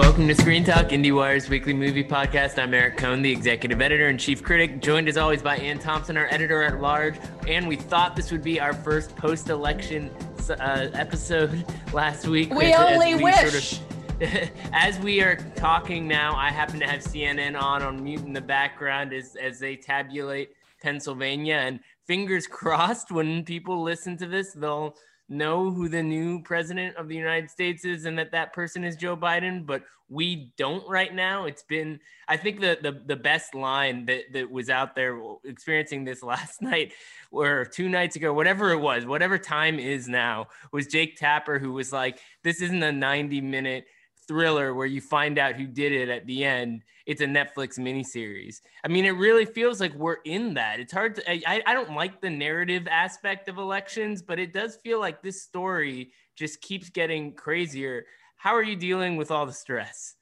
Welcome to Screen Talk, IndieWire's weekly movie podcast. I'm Eric Kohn, the executive editor and chief critic, joined as always by Anne Thompson, our editor at large. And we thought this would be our first post-election uh, episode last week. We only we wish. Sort of, as we are talking now, I happen to have CNN on on mute in the background as as they tabulate Pennsylvania. And fingers crossed, when people listen to this, they'll know who the new president of the United States is and that that person is Joe Biden, but we don't right now. It's been, I think the the, the best line that, that was out there experiencing this last night or two nights ago, whatever it was, whatever time is now, was Jake Tapper, who was like, this isn't a 90 minute thriller where you find out who did it at the end. It's a Netflix miniseries. I mean, it really feels like we're in that. It's hard to, I, I don't like the narrative aspect of elections, but it does feel like this story just keeps getting crazier. How are you dealing with all the stress?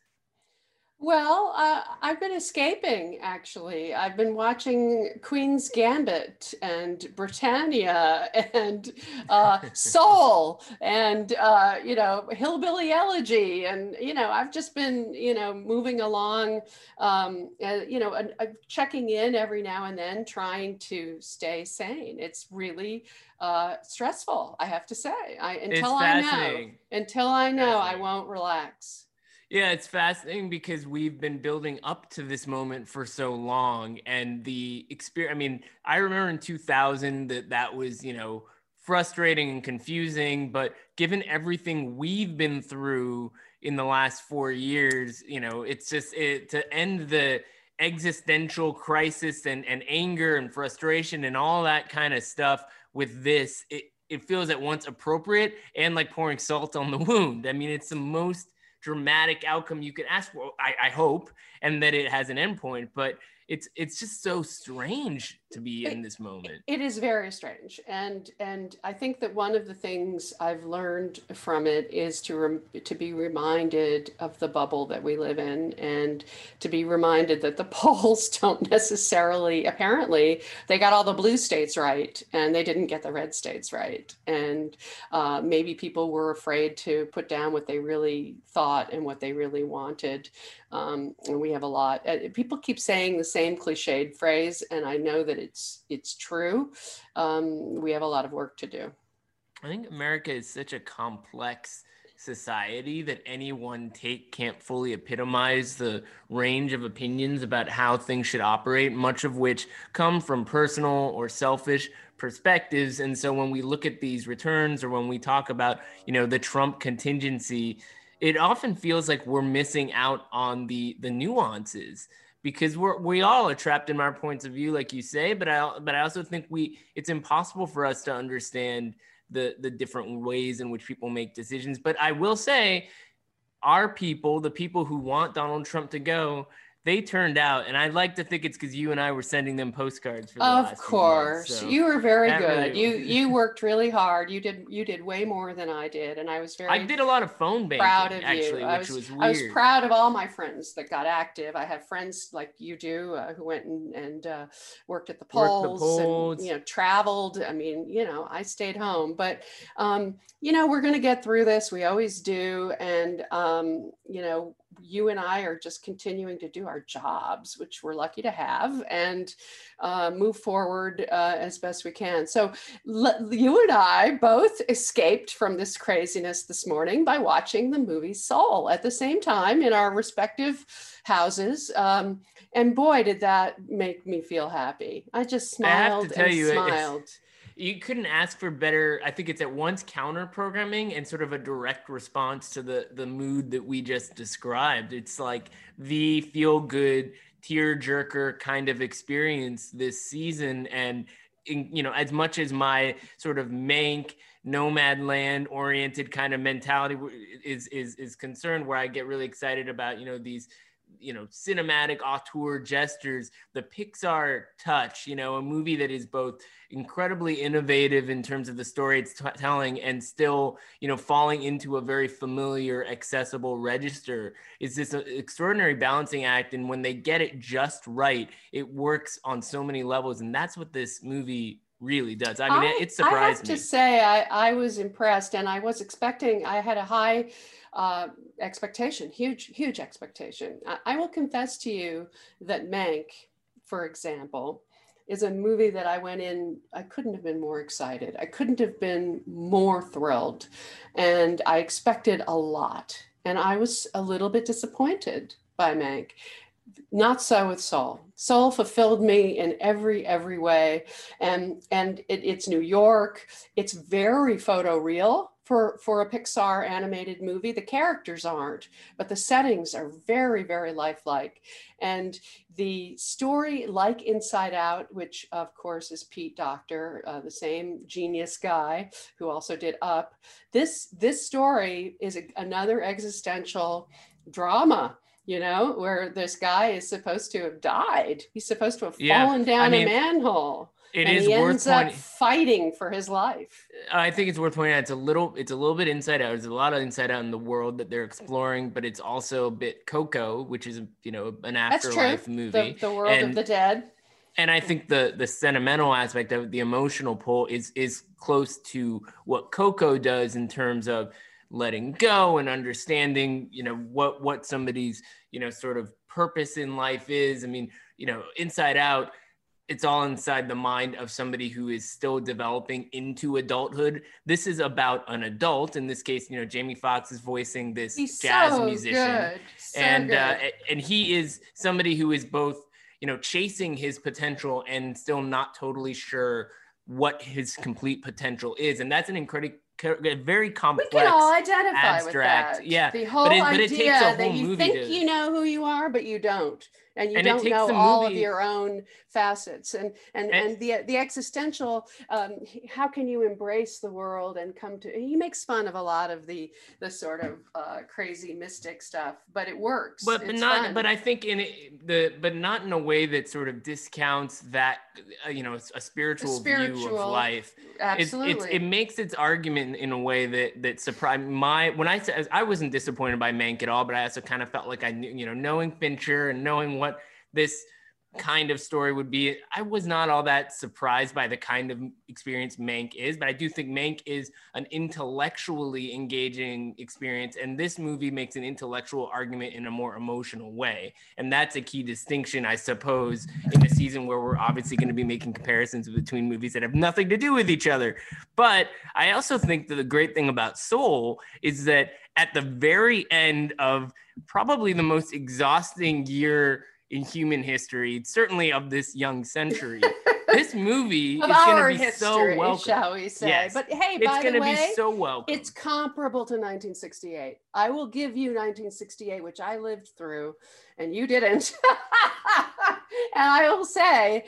Well, uh, I've been escaping actually. I've been watching Queen's Gambit and Britannia and uh, Soul and, uh, you know, Hillbilly Elegy. And, you know, I've just been, you know, moving along, um, uh, you know, uh, checking in every now and then, trying to stay sane. It's really uh, stressful, I have to say. I, until I know, until I know, I won't relax. Yeah, it's fascinating because we've been building up to this moment for so long, and the experience. I mean, I remember in 2000 that that was, you know, frustrating and confusing. But given everything we've been through in the last four years, you know, it's just it, to end the existential crisis and, and anger and frustration and all that kind of stuff with this. It it feels at once appropriate and like pouring salt on the wound. I mean, it's the most dramatic outcome you could ask for. I, I hope, and that it has an endpoint. But it's it's just so strange to be in this moment. it is very strange. And and i think that one of the things i've learned from it is to rem- to be reminded of the bubble that we live in and to be reminded that the polls don't necessarily apparently they got all the blue states right and they didn't get the red states right. And uh, maybe people were afraid to put down what they really thought and what they really wanted um, and we have a lot uh, people keep saying the same cliched phrase and i know that it's it's true um, we have a lot of work to do i think america is such a complex society that any one take can't fully epitomize the range of opinions about how things should operate, much of which come from personal or selfish perspectives. And so when we look at these returns or when we talk about, you know, the Trump contingency, it often feels like we're missing out on the the nuances because we're we all are trapped in our points of view like you say but i but i also think we it's impossible for us to understand the the different ways in which people make decisions. But i will say our people the people who want donald trump to go they turned out, and I'd like to think it's because you and I were sending them postcards. For the of course, months, so you were very good. Really... you you worked really hard. You did you did way more than I did, and I was very. I did a lot of phone banking. Proud of actually, you. I was, was, I was proud of all my friends that got active. I have friends like you do uh, who went and, and uh, worked at the polls, the polls, and you know traveled. I mean, you know, I stayed home, but um, you know, we're going to get through this. We always do, and um, you know you and I are just continuing to do our jobs, which we're lucky to have, and uh, move forward uh, as best we can. So, you and I both escaped from this craziness this morning by watching the movie Soul at the same time in our respective houses. Um, and boy, did that make me feel happy. I just smiled I and you, smiled you couldn't ask for better. I think it's at once counter programming and sort of a direct response to the the mood that we just described. It's like the feel good tear jerker kind of experience this season and in, you know as much as my sort of mank Nomadland oriented kind of mentality is is is concerned where I get really excited about you know these you know cinematic auteur gestures the pixar touch you know a movie that is both incredibly innovative in terms of the story it's t- telling and still you know falling into a very familiar accessible register is this uh, extraordinary balancing act. And when they get it just right it works on so many levels. And that's what this movie really does. I mean, I, it surprised me. I have me. to say, I, I was impressed, and I was expecting. I had a high uh, expectation, huge, huge expectation. I, I will confess to you that Mank, for example, is a movie that I went in, I couldn't have been more excited. I couldn't have been more thrilled. And I expected a lot. And I was a little bit disappointed by Mank. Not so with Soul. Soul fulfilled me in every every way, and and it, it's New York. It's very photoreal for for a Pixar animated movie. The characters aren't, but the settings are very very lifelike, and the story, like Inside Out, which of course is Pete Docter uh, the same genius guy who also did Up. This this story is a, another existential drama you know, where this guy is supposed to have died. He's supposed to have yeah. fallen down I mean, a manhole. It and is he ends up fighting for his life. I think it's worth pointing out. It's a little, it's a little bit inside out. There's a lot of inside out in the world that they're exploring, but it's also a bit Coco, which is you know an afterlife movie, the, the world and, of the dead. And I think the the sentimental aspect of it, the emotional pull is is close to what Coco does in terms of letting go and understanding you know what what somebody's you know sort of purpose in life is. I mean you know inside out it's all inside the mind of somebody who is still developing into adulthood. This is about an adult. In this case, you know, Jamie Foxx is voicing this He's jazz so musician, so and uh, and he is somebody who is both, you know, chasing his potential and still not totally sure what his complete potential is, and that's an incredible very complex. We can all identify abstract. with that. Yeah, the whole it, idea that you think you know who you are, but you don't and you and don't know all movie... of your own facets. And and and, and the the existential um, how can you embrace the world and come to he makes fun of a lot of the the sort of uh, crazy mystic stuff but it works. But, but not fun. but i think in it, the but not in a way that sort of discounts that uh, you know a spiritual, a spiritual, view of life. Absolutely it's, it's, it makes its argument in a way that that surprised my when i said i wasn't disappointed by mank at all but i also kind of felt like i knew you know knowing fincher and knowing what this kind of story would be. I was not all that surprised by the kind of experience Mank is, but I do think Mank is an intellectually engaging experience. And this movie makes an intellectual argument in a more emotional way. And that's a key distinction, I suppose, in a season where we're obviously going to be making comparisons between movies that have nothing to do with each other. But I also think that the great thing about Soul is that at the very end of probably the most exhausting year in human history, certainly of this young century. this movie is going to be history, so welcome. Shall we say? Yes. But hey, it's going to be so welcome. It's comparable to 1968. I will give you 1968, which I lived through, and you didn't. and I will say,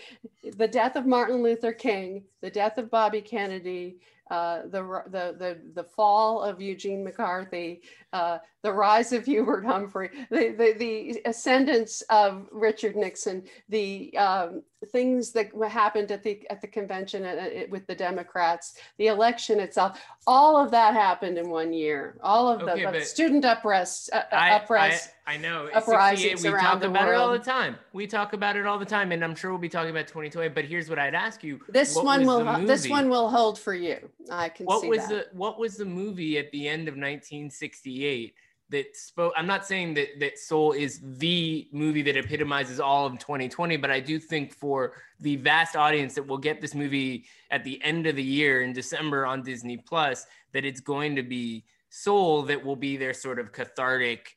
the death of Martin Luther King, the death of Bobby Kennedy, uh, the, the, the, the fall of Eugene McCarthy, uh, the rise of Hubert Humphrey, the, the, the ascendance of Richard Nixon, the um, things that happened at the, at the convention uh, uh, with the Democrats, the election itself, all of that happened in one year. All of the okay, student uprest, uh, I, uprest, I, I know. Uprisings we talk about it all the time. We talk about it all the time, and I'm sure we'll be talking about 2020. But here's what I'd ask you: This one will this one will hold for you. I can what was that. the what was the movie at the end of 1968 that spoke i'm not saying that that soul is the movie that epitomizes all of 2020 but i do think for the vast audience that will get this movie at the end of the year in december on disney plus that it's going to be soul that will be their sort of cathartic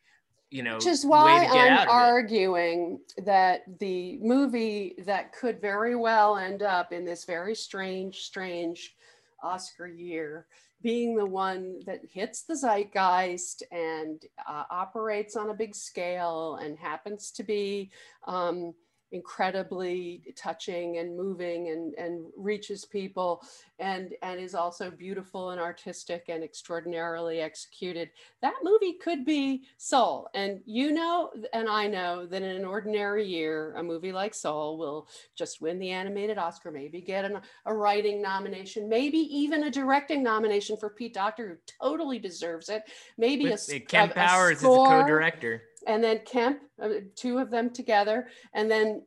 you know which is why i'm arguing that the movie that could very well end up in this very strange strange Oscar year, being the one that hits the zeitgeist and uh, operates on a big scale and happens to be um, incredibly touching and moving and, and reaches people and, and is also beautiful and artistic and extraordinarily executed. That movie could be Soul. And you know, and I know that in an ordinary year, a movie like Soul will just win the animated Oscar, maybe get an, a writing nomination, maybe even a directing nomination for Pete Docter, who totally deserves it. Maybe With, a, Kemp a, Powers a score, is a co-director and then Kemp, uh, two of them together, and then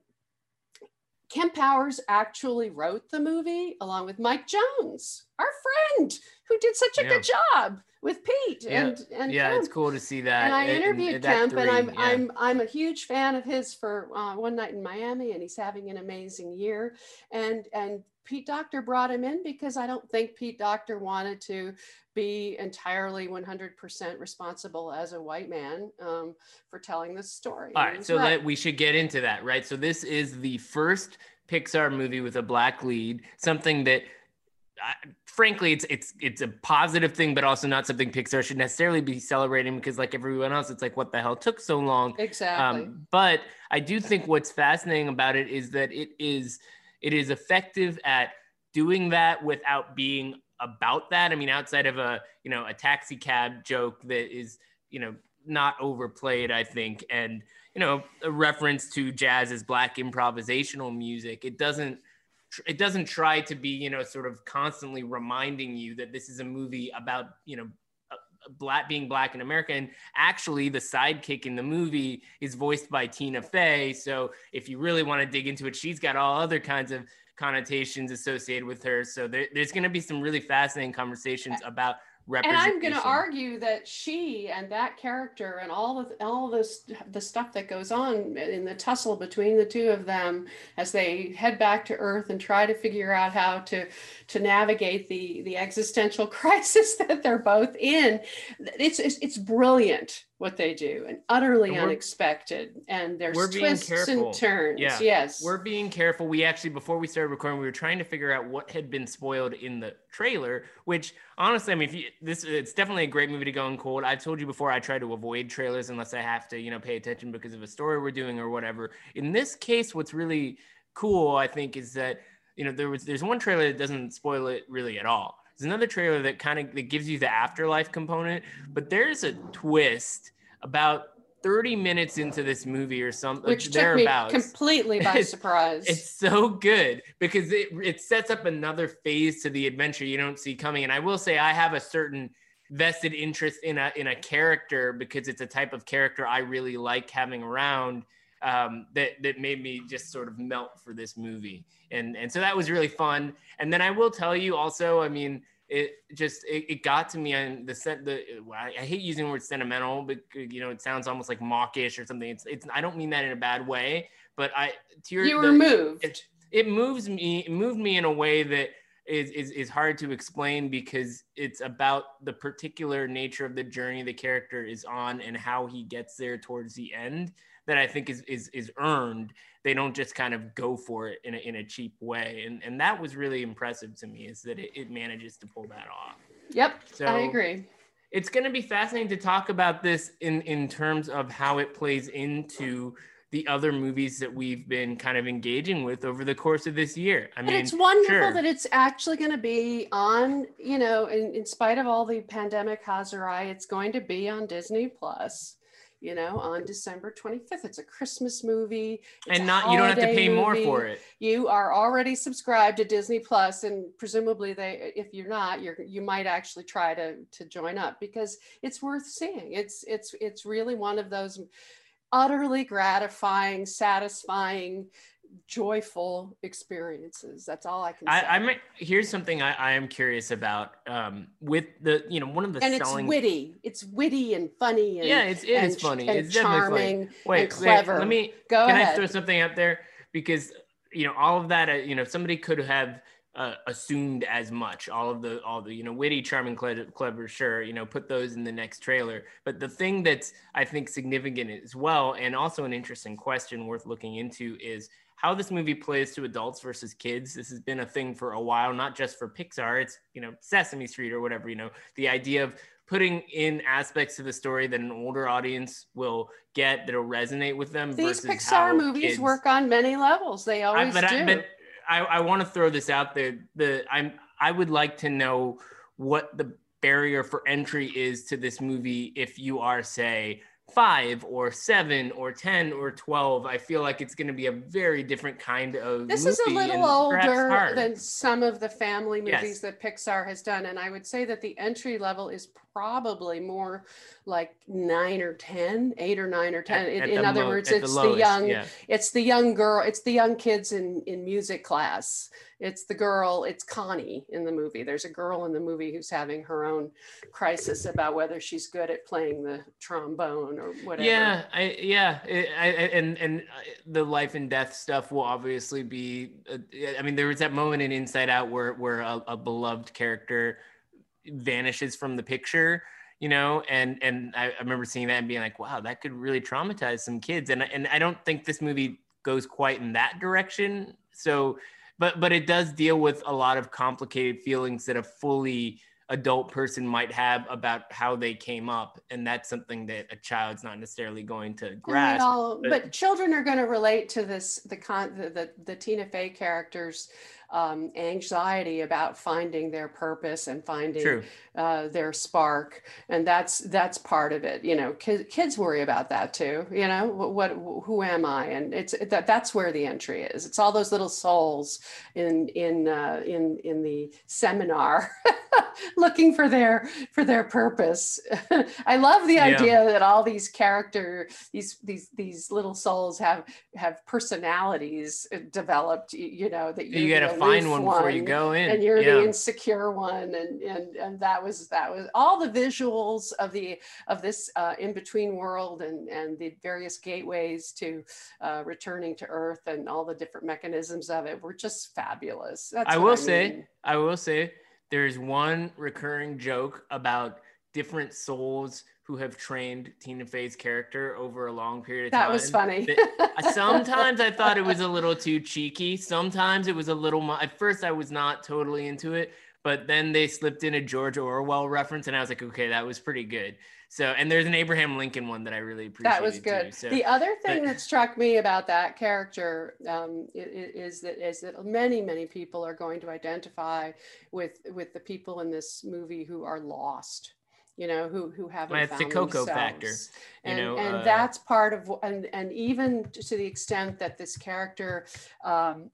Kemp Powers actually wrote the movie along with Mike Jones, our friend, who did such a yeah. good job with Pete yeah. and and yeah, Kemp. it's cool to see that. And I interviewed and, and Kemp, three, and I'm yeah. I'm I'm a huge fan of his for uh, One Night in Miami, and he's having an amazing year. And and Pete Docter brought him in because I don't think Pete Docter wanted to be entirely 100% responsible as a white man um, for telling this story. All right, so right. we should get into that, right? So this is the first Pixar movie with a black lead, something that uh, frankly it's it's it's a positive thing but also not something pixar should necessarily be celebrating because like everyone else it's like what the hell took so long exactly um, but i do think what's fascinating about it is that it is it is effective at doing that without being about that. I mean, outside of a you know a taxi cab joke that is you know not overplayed, I think, and you know a reference to jazz as black improvisational music. It doesn't it doesn't try to be you know sort of constantly reminding you that this is a movie about you know black being black in America. And actually, the sidekick in the movie is voiced by Tina Fey. So if you really want to dig into it, she's got all other kinds of connotations associated with her. So there, there's going to be some really fascinating conversations about and I'm going to argue that she and that character and all of all this the stuff that goes on in the tussle between the two of them as they head back to Earth and try to figure out how to to navigate the the existential crisis that they're both in. It's it's, it's brilliant what they do and utterly and unexpected and there's twists and turns yeah. yes. We're being careful. We actually before we started recording we were trying to figure out what had been spoiled in the trailer which honestly i mean if you this it's definitely a great movie to go in cold. I've told you before i try to avoid trailers unless i have to you know pay attention because of a story we're doing or whatever. In this case what's really cool i think is that you know there was there's one trailer that doesn't spoil it really at all there's another trailer that kind of that gives you the afterlife component, but there's a twist about 30 minutes into this movie or something which took me completely by surprise. it's so good because it, it sets up another phase to the adventure you don't see coming and i will say i have a certain vested interest in a in a character because it's a type of character i really like having around um, that that made me just sort of melt for this movie, and and so that was really fun. And then I will tell you also, I mean, it just it, it got to me on the set. The I, I hate using the word sentimental, but you know, it sounds almost like mawkish or something. It's it's I don't mean that in a bad way, but I to your you were the, moved. It, it moves me it moved me in a way that is, is is hard to explain because it's about the particular nature of the journey the character is on and how he gets there towards the end that I think is is is earned. They don't just kind of go for it in a, in a cheap way, and and that was really impressive to me. Is that it, it manages to pull that off. Yep, so I agree. It's going to be fascinating to talk about this in in terms of how it plays into the other movies that we've been kind of engaging with over the course of this year. I mean, it's wonderful sure. that it's actually going to be on, you know, in, in spite of all the pandemic hazarai, it's going to be on Disney Plus you know, on December 25th. It's a Christmas movie. And not you don't have to pay movie. more for it. You are already subscribed to Disney Plus and presumably they if you're not, you're you might actually try to to join up because it's worth seeing. It's it's it's really one of those utterly gratifying, satisfying joyful experiences. That's all I can say. I, might, here's something I, I am curious about. Um, with the, you know, one of the and selling... it's witty. It's witty and funny. And, yeah, it's, it and, is funny. And it's charming Wait, and clever. Wait, let me go can ahead. I throw something out there because you know all of that. Uh, you know, somebody could have. Uh, assumed as much all of the all the you know witty charming clever, clever sure you know put those in the next trailer but the thing that's i think significant as well and also an interesting question worth looking into is how this movie plays to adults versus kids. This has been a thing for a while, not just for Pixar. It's, you know, Sesame Street or whatever, you know, the idea of putting in aspects of the story that an older audience will get that'll resonate with them. These Pixar movies kids... work on many levels. They always I, but do. I, but I, I want to throw this out there. The I'm I would like to know what the barrier for entry is to this movie if you are, say, five or seven or 10 or 12, I feel like it's going to be a very different kind of This is a little older than some of the family movies yes. that Pixar has done. And I would say that the entry level is probably more like nine or ten, eight or nine or 10. At, in, at in other words, it's the, lowest, the young, yeah. it's the young girl, it's the young kids in, in music class it's the girl it's connie in the movie there's a girl in the movie who's having her own crisis about whether she's good at playing the trombone or whatever yeah i yeah I, I, and and uh, the life and death stuff will obviously be uh, i mean there was that moment in inside out where where a, a beloved character vanishes from the picture you know? And and I, I remember seeing that and being like wow that could really traumatize some kids. And and i don't think this movie goes quite in that direction. So but but it does deal with a lot of complicated feelings that a fully adult person might have about how they came up. And that's something that a child's not necessarily going to grasp all, but, but, children are going to relate to this the con the, the, the tina fey characters um, anxiety about finding their purpose and finding uh, their spark, and that's that's part of it. You know, kids, kids worry about that too. You know, what, what who am I? And it's that that's where the entry is. It's all those little souls in in uh, in in the seminar. looking for their for their purpose. I love the yeah. idea that all these character these these these little souls have have personalities developed. You know that you got to find one, one, before you go in, and you're yeah. the insecure one, and and and that was that was all the visuals of the of this uh, in between world and and the various gateways to uh, returning to Earth and all the different mechanisms of it were just fabulous. That's I will I say, I will say there's one recurring joke about different souls who have trained Tina Fey's character over a long period of that time. That was funny. sometimes I thought it was a little too cheeky. Sometimes it was a little. At first, I was not totally into it, but then they slipped in a George Orwell reference, and I was like, okay, that was pretty good. So, and there's an Abraham Lincoln one that I really appreciate. That was good. Too, so, the other thing but, that struck me about that character um, is that is that many many people are going to identify with with the people in this movie who are lost you know who who haven't found the cocoa themselves. factor and, know, and uh, that's part of and and even to the extent that this character um,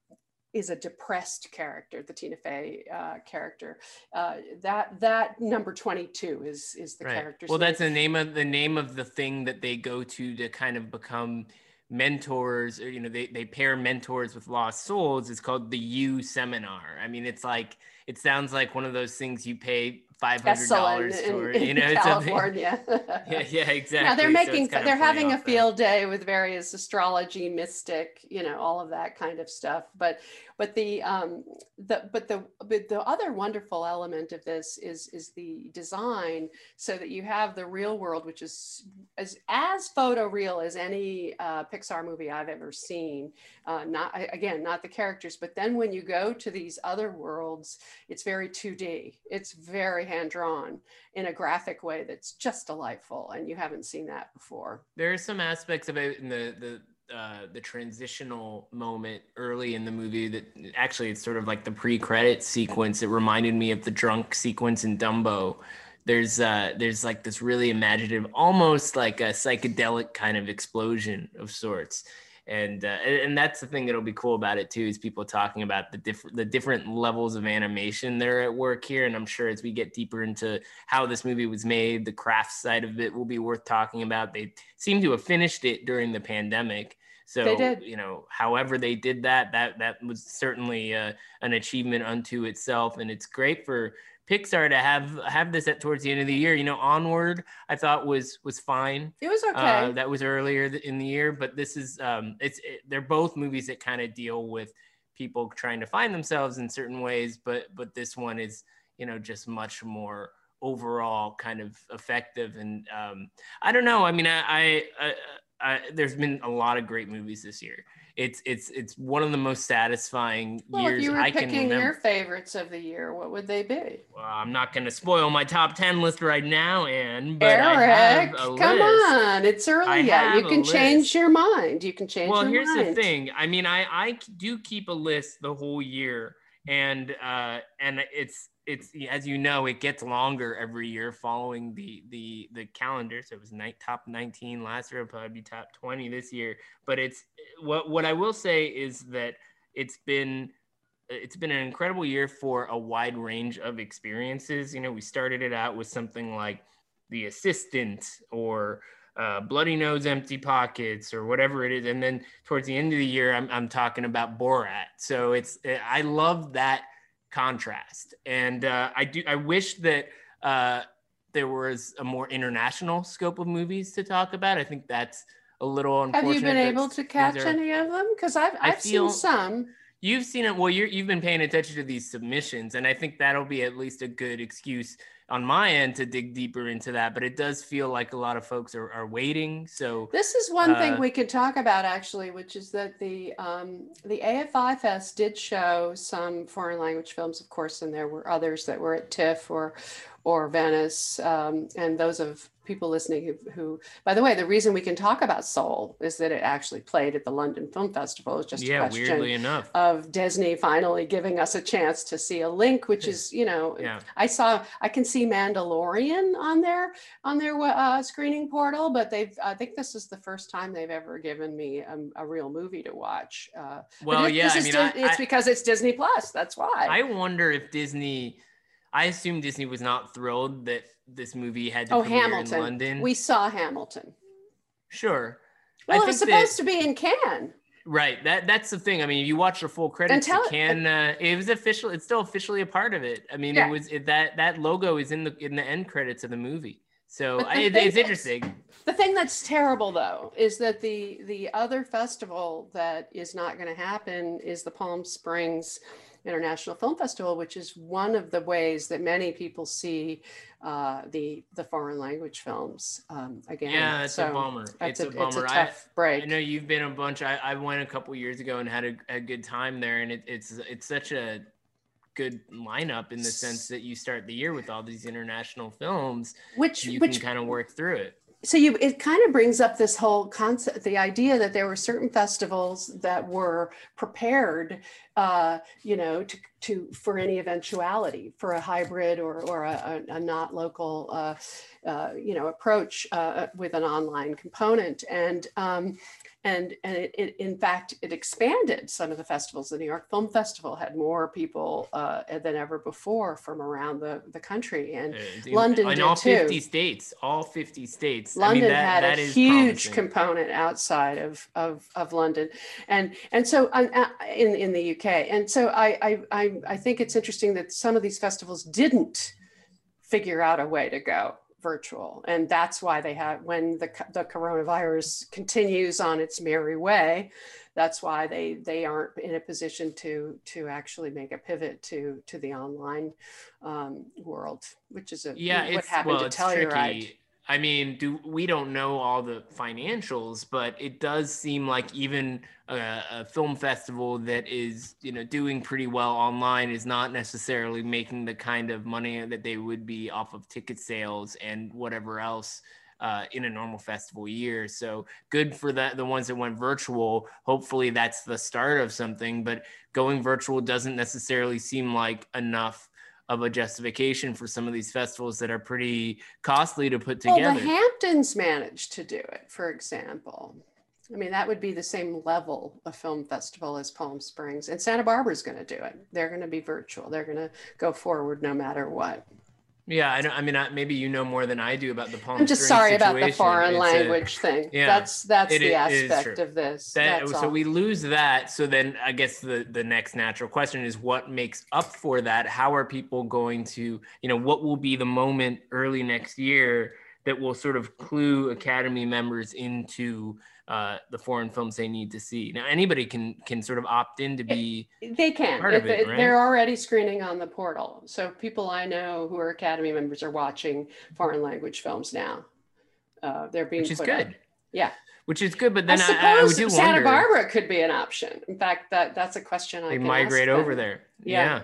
is a depressed character, the Tina Fey uh, character. Uh, that that number twenty two is is the right. character. Well, that's the name of the name of the thing that they go to to kind of become mentors or you know they, they pair mentors with lost souls it's called the u seminar i mean it's like it sounds like one of those things you pay five hundred dollars for in, you know California. yeah, yeah, exactly. Yeah, they're making so they're having a field that. day with various astrology, mystic, you know, all of that kind of stuff. But but the um the but the but the other wonderful element of this is is the design so that you have the real world, which is as as photo real as any uh, Pixar movie I've ever seen. Uh, not again, not the characters, but then when you go to these other worlds, it's very 2D. It's very hand drawn in a graphic way that's just delightful, and you haven't seen that before. There are some aspects of it in the the uh, the transitional moment early in the movie that actually it's sort of like the pre-credit sequence. It reminded me of the drunk sequence in Dumbo. There's uh, there's like this really imaginative, almost like a psychedelic kind of explosion of sorts and uh, and that's the thing that'll be cool about it too is people talking about the different the different levels of animation that are at work here. And i'm sure as we get deeper into how this movie was made the craft side of it will be worth talking about. They seem to have finished it during the pandemic. So you know however they did that that that was certainly uh, an achievement unto itself. And it's great for Pixar to have have this at towards the end of the year. You know, Onward I thought was was fine. It was okay. Uh, that was earlier in the year, but this is um, it's it, they're both movies that kind of deal with people trying to find themselves in certain ways, but but this one is you know just much more overall kind of effective and um, I don't know. I mean, I, I, I, I there's been a lot of great movies this year it's it's it's one of the most satisfying well, years if you were I picking can remember. your favorites of the year, what would they be? Well, I'm not going to spoil my top ten list right now, Anne. But Eric, come list. on, it's early yet. You can change your mind. You can change. Well, here's mind. the thing. I mean, I I do keep a list the whole year, and uh, and it's it's as you know, it gets longer every year following the the the calendar. So it was night top 19 last year, it'll probably be top 20 this year. But it's what what I will say is that it's been it's been an incredible year for a wide range of experiences. You know, we started it out with something like The Assistant or uh, Bloody Nose, Empty Pockets, or whatever it is. And then towards the end of the year, I'm, I'm talking about Borat. So it's, I love that contrast. And uh, I do, I wish that uh, there was a more international scope of movies to talk about. I think that's a little unfortunate. Have you been able to catch are, any of them? Because I've, I've feel, seen some. You've seen it. Well, you have been paying attention to these submissions, and I think that'll be at least a good excuse on my end to dig deeper into that. But it does feel like a lot of folks are, are waiting. So this is one uh, thing we could talk about actually, which is that the um, the AFI Fest did show some foreign language films, of course, and there were others that were at TIFF or or Venice, um, and those of people listening who, who, by the way, the reason we can talk about Soul is that it actually played at the London Film Festival. It's just yeah, a question weirdly enough. of Disney finally giving us a chance to see a link, which is, you know, yeah. I saw, I can see Mandalorian on their on their uh, screening portal, but they've, I think this is the first time they've ever given me a, a real movie to watch. Uh, well, it, yeah, I mean, I, it's because it's Disney Plus. That's why. I wonder if Disney I assume Disney was not thrilled that this movie had to oh, premiere Hamilton. in London. We saw Hamilton. Sure. Well, it was supposed that, to be in Cannes. Right. That that's the thing. I mean, if you watch the full credits, tell, Cannes, uh, it was official. It's still officially a part of it. I mean, yeah. it was it, that that logo is in the in the end credits of the movie. So it, it's interesting. The thing that's terrible though is that the the other festival that is not going to happen is the Palm Springs International Film Festival, which is one of the ways that many people see uh, the the foreign language films. Um, again, yeah, it's so a bummer. It's a, a, bummer. It's a tough I, break. I know you've been a bunch. I, I went a couple years ago and had a, a good time there, and it, it's it's such a good lineup in the sense that you start the year with all these international films, which you which, can kind of work through it so you it kind of brings up this whole concept the idea that there were certain festivals that were prepared uh, you know to, to for any eventuality for a hybrid or, or a, a, not local uh, uh, you know approach uh, with an online component. And um, and and it, it, in fact it expanded some of the festivals. The new york film festival had more people uh, than ever before from around the, the country and uh, london in, all too. 50 states all 50 states. London I mean, that, had that a huge promising. component outside of, of of london. And and so uh, in in the uk and so I, I i think it's interesting that some of these festivals didn't figure out a way to go virtual. And that's why they have, when the, the coronavirus continues on its merry way, that's why they, they aren't in a position to, to actually make a pivot to, to the online um, world, which is a, yeah, what happened well, to Telluride. Tricky. I mean, do we don't know all the financials, but it does seem like even a, a, film festival that is, you know, doing pretty well online is not necessarily making the kind of money that they would be off of ticket sales and whatever else uh, in a normal festival year. So good for that. The ones that went virtual. Hopefully, that's the start of something. But going virtual doesn't necessarily seem like enough of a justification for some of these festivals that are pretty costly to put together. Well, the Hamptons managed to do it, for example. I mean, that would be the same level of film festival as Palm Springs, and Santa Barbara is going to do it. They're going to be virtual. They're going to go forward no matter what. Yeah, I, I mean, I, maybe you know more than I do about the Palm. I'm just sorry situation. about the foreign it's language a, thing. Yeah, that's that's it, the aspect of this. That, so all. we lose that. So then, I guess the the next natural question is, what makes up for that? How are people going to, you know, what will be the moment early next year that will sort of clue Academy members into uh, the foreign films they need to see. Now, anybody can can sort of opt in to be. They can. Part of it, right? They're already screening on the portal, so people I know who are Academy members are watching foreign language films now. Uh, they're being which is good. Up. Yeah. Which is good, but then I, suppose I, I do Santa wonder, Barbara could be an option. In fact, that that's a question I they migrate over there. Yeah. yeah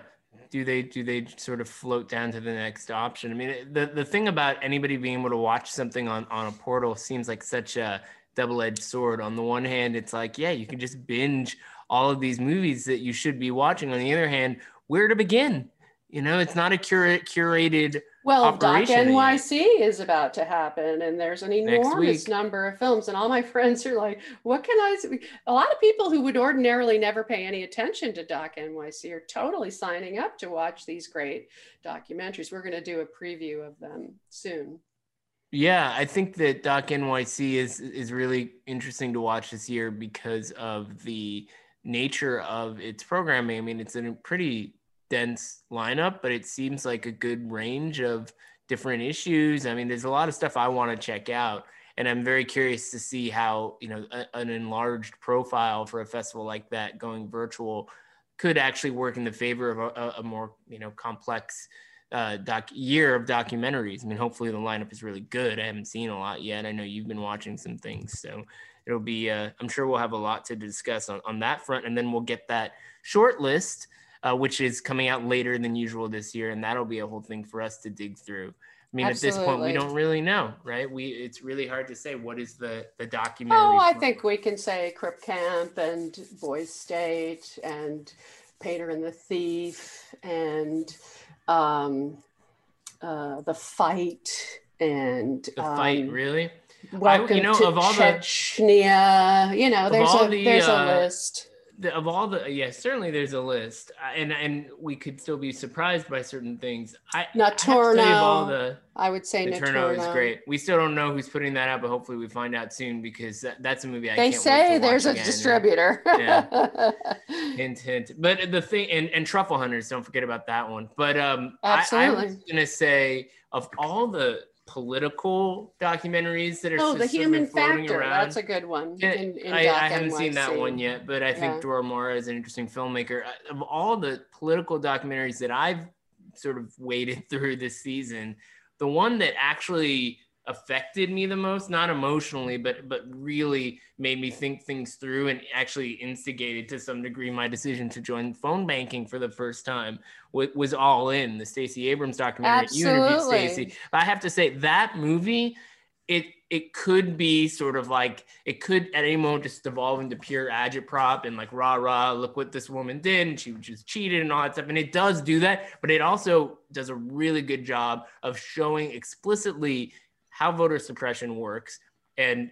do they do they sort of float down to the next option? I mean, the the thing about anybody being able to watch something on on a portal seems like such a double-edged sword. On the one hand, it's like, yeah, you can just binge all of these movies that you should be watching. On the other hand, where to begin? you know, it's not a cura- curated. Well, Doc NYC yet. is about to happen, and there's an enormous number of films. And all my friends are like, "What can I?" See? A lot of people who would ordinarily never pay any attention to Doc NYC are totally signing up to watch these great documentaries. We're going to do a preview of them soon. Yeah, I think that Doc NYC is is really interesting to watch this year because of the nature of its programming. I mean, it's a pretty dense lineup, but it seems like a good range of different issues. I mean, there's a lot of stuff I want to check out, and I'm very curious to see how you know a, an enlarged profile for a festival like that going virtual could actually work in the favor of a, a more you know complex uh, doc year of documentaries. I mean, hopefully the lineup is really good. I haven't seen a lot yet. I know you've been watching some things, so it'll be. Uh, I'm sure we'll have a lot to discuss on on that front, and then we'll get that short list uh, which is coming out later than usual this year, and that'll be a whole thing for us to dig through. I mean, Absolutely. at this point, we don't really know, right? We it's really hard to say what is the the documentary. Oh, I think we can say Crip Camp and Boys State and Painter and the Thief and um, uh, the Fight and the Fight. Um, really? Welcome I, you know, to of all Chechnya. The, you know, there's a the, there's uh, a list the, of all the yeah certainly there's a list uh, and and we could still be surprised by certain things. I I, all the I would say Notturno is great. We still don't know who's putting that out but hopefully we find out soon because that, that's a movie I they say there's a again. distributor. Yeah. Hint hint. But the thing and, and truffle hunters don't forget about that one. But um Absolutely. I, I was gonna say of all the political documentaries that are oh the human factor around. that's a good one eh, in, in I, I, haven't NYC. seen that one yet but i think yeah. Dror Moreh is an interesting filmmaker of all the political documentaries that i've sort of waded through this season the one that actually affected me the most not emotionally but but really made me think things through and actually instigated to some degree my decision to join phone banking for the first time was, was all in the Stacey Abrams documentary Absolutely. you interviewed Stacey I have to say that movie it it could be sort of like it could at any moment just evolve into pure agitprop and like rah rah look what this woman did and she just cheated and all that stuff and it does do that but it also does a really good job of showing explicitly how voter suppression works and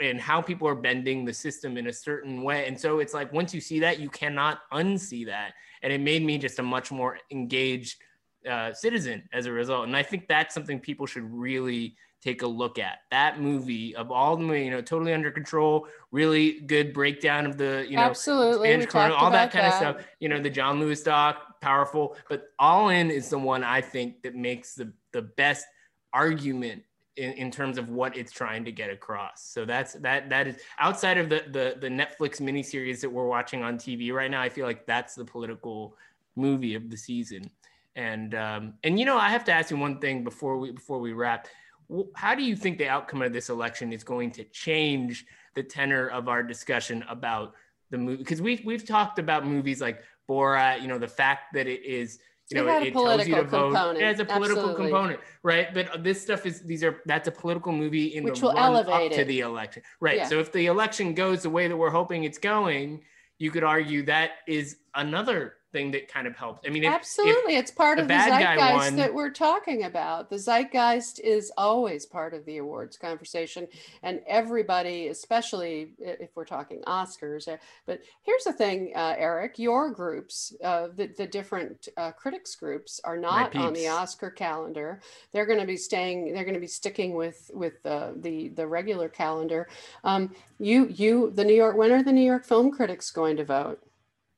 and how people are bending the system in a certain way. And so it's like once you see that, you cannot unsee that. And it made me just a much more engaged uh, citizen as a result. And I think that's something people should really take a look at. That movie of all the you know, totally under control, really good breakdown of the you know, absolutely, Spanish all that kind that. of stuff. You know, the John Lewis doc, powerful. But All In is the one I think that makes the the best argument in, in terms of what it's trying to get across. So that's that that is outside of the the the Netflix miniseries that we're watching on TV right now. I feel like that's the political movie of the season. And um, and you know, I have to ask you one thing before we before we wrap. How do you think the outcome of this election is going to change the tenor of our discussion about the movie? Because we've we've talked about movies like Borat. You know, the fact that it is you know, it, it tells you to vote. Component. Yeah, it's a political Absolutely. component, right? But uh, this stuff is these are that's a political movie in Which the run up it. to the election, right? Yeah. So if the election goes the way that we're hoping it's going, you could argue that is another thing that kind of helped. I mean, if, absolutely, if it's part of the zeitgeist won, that we're talking about. The zeitgeist is always part of the awards conversation, and everybody, especially if we're talking Oscars. Uh, but here's the thing, uh, Eric: your groups, uh, the the different uh, critics groups, are not on the Oscar calendar. They're going to be staying. They're going to be sticking with with the the, the regular calendar. Um, you you the New York When are the New York Film Critics going to vote.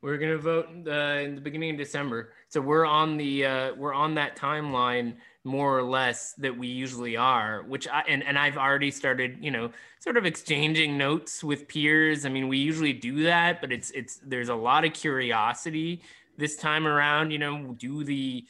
We're gonna vote uh, in the beginning of December, so we're on the uh, we're on that timeline more or less that we usually are. Which I and and I've already started, you know, sort of exchanging notes with peers. I mean, we usually do that, but it's it's there's a lot of curiosity this time around. You know, do the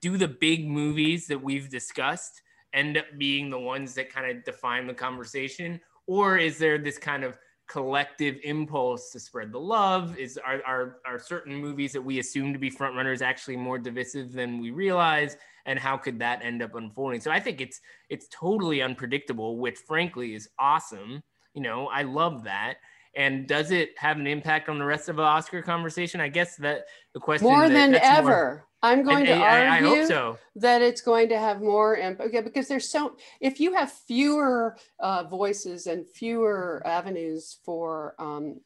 do the big movies that we've discussed end up being the ones that kind of define the conversation, or is there this kind of collective impulse to spread the love? Is are, are are certain movies that we assume to be frontrunners actually more divisive than we realize? And how could that end up unfolding? So I think it's it's totally unpredictable, which frankly is awesome. You know, I love that. And does it have an impact on the rest of the Oscar conversation? I guess that the question more that, than ever. More, I'm going and, to I, argue so. that it's going to have more impact because there's so if you have fewer uh, voices and fewer avenues for um,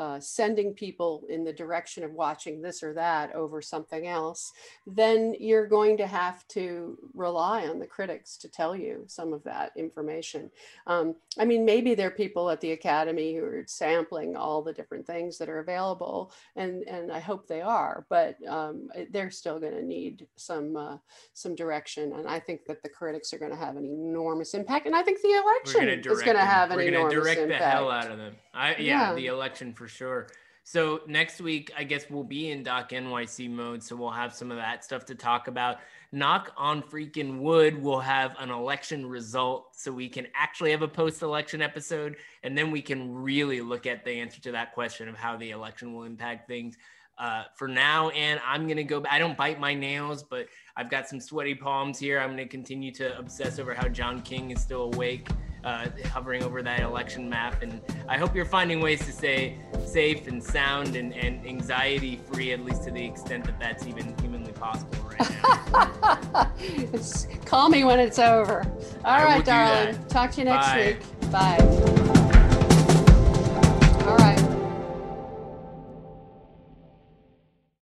uh, sending people in the direction of watching this or that over something else, then you're going to have to rely on the critics to tell you some of that information. Um, I mean, maybe there are people at the Academy who are sampling all the different things that are available, and, and I hope they are, but um, they're still going to need some, uh, some direction. And I think that the critics are going to have an enormous impact. And I think the election is going to have an enormous impact. We're enormous direct impact. the hell out of them. I, yeah, Yeah. the election for sure. So next week, I guess we'll be in Doc NYC mode, so we'll have some of that stuff to talk about. Knock on freaking wood, we'll have an election result, so we can actually have a post-election episode, and then we can really look at the answer to that question of how the election will impact things. Uh, for now, and I'm gonna go. I don't bite my nails, but I've got some sweaty palms here. I'm gonna continue to obsess over how John King is still awake uh, hovering over that election map. And I hope you're finding ways to stay safe and sound and, and anxiety free, at least to the extent that that's even humanly possible right now. It's- Call me when it's over. All I right, darling. Talk to you next Bye. week. Bye.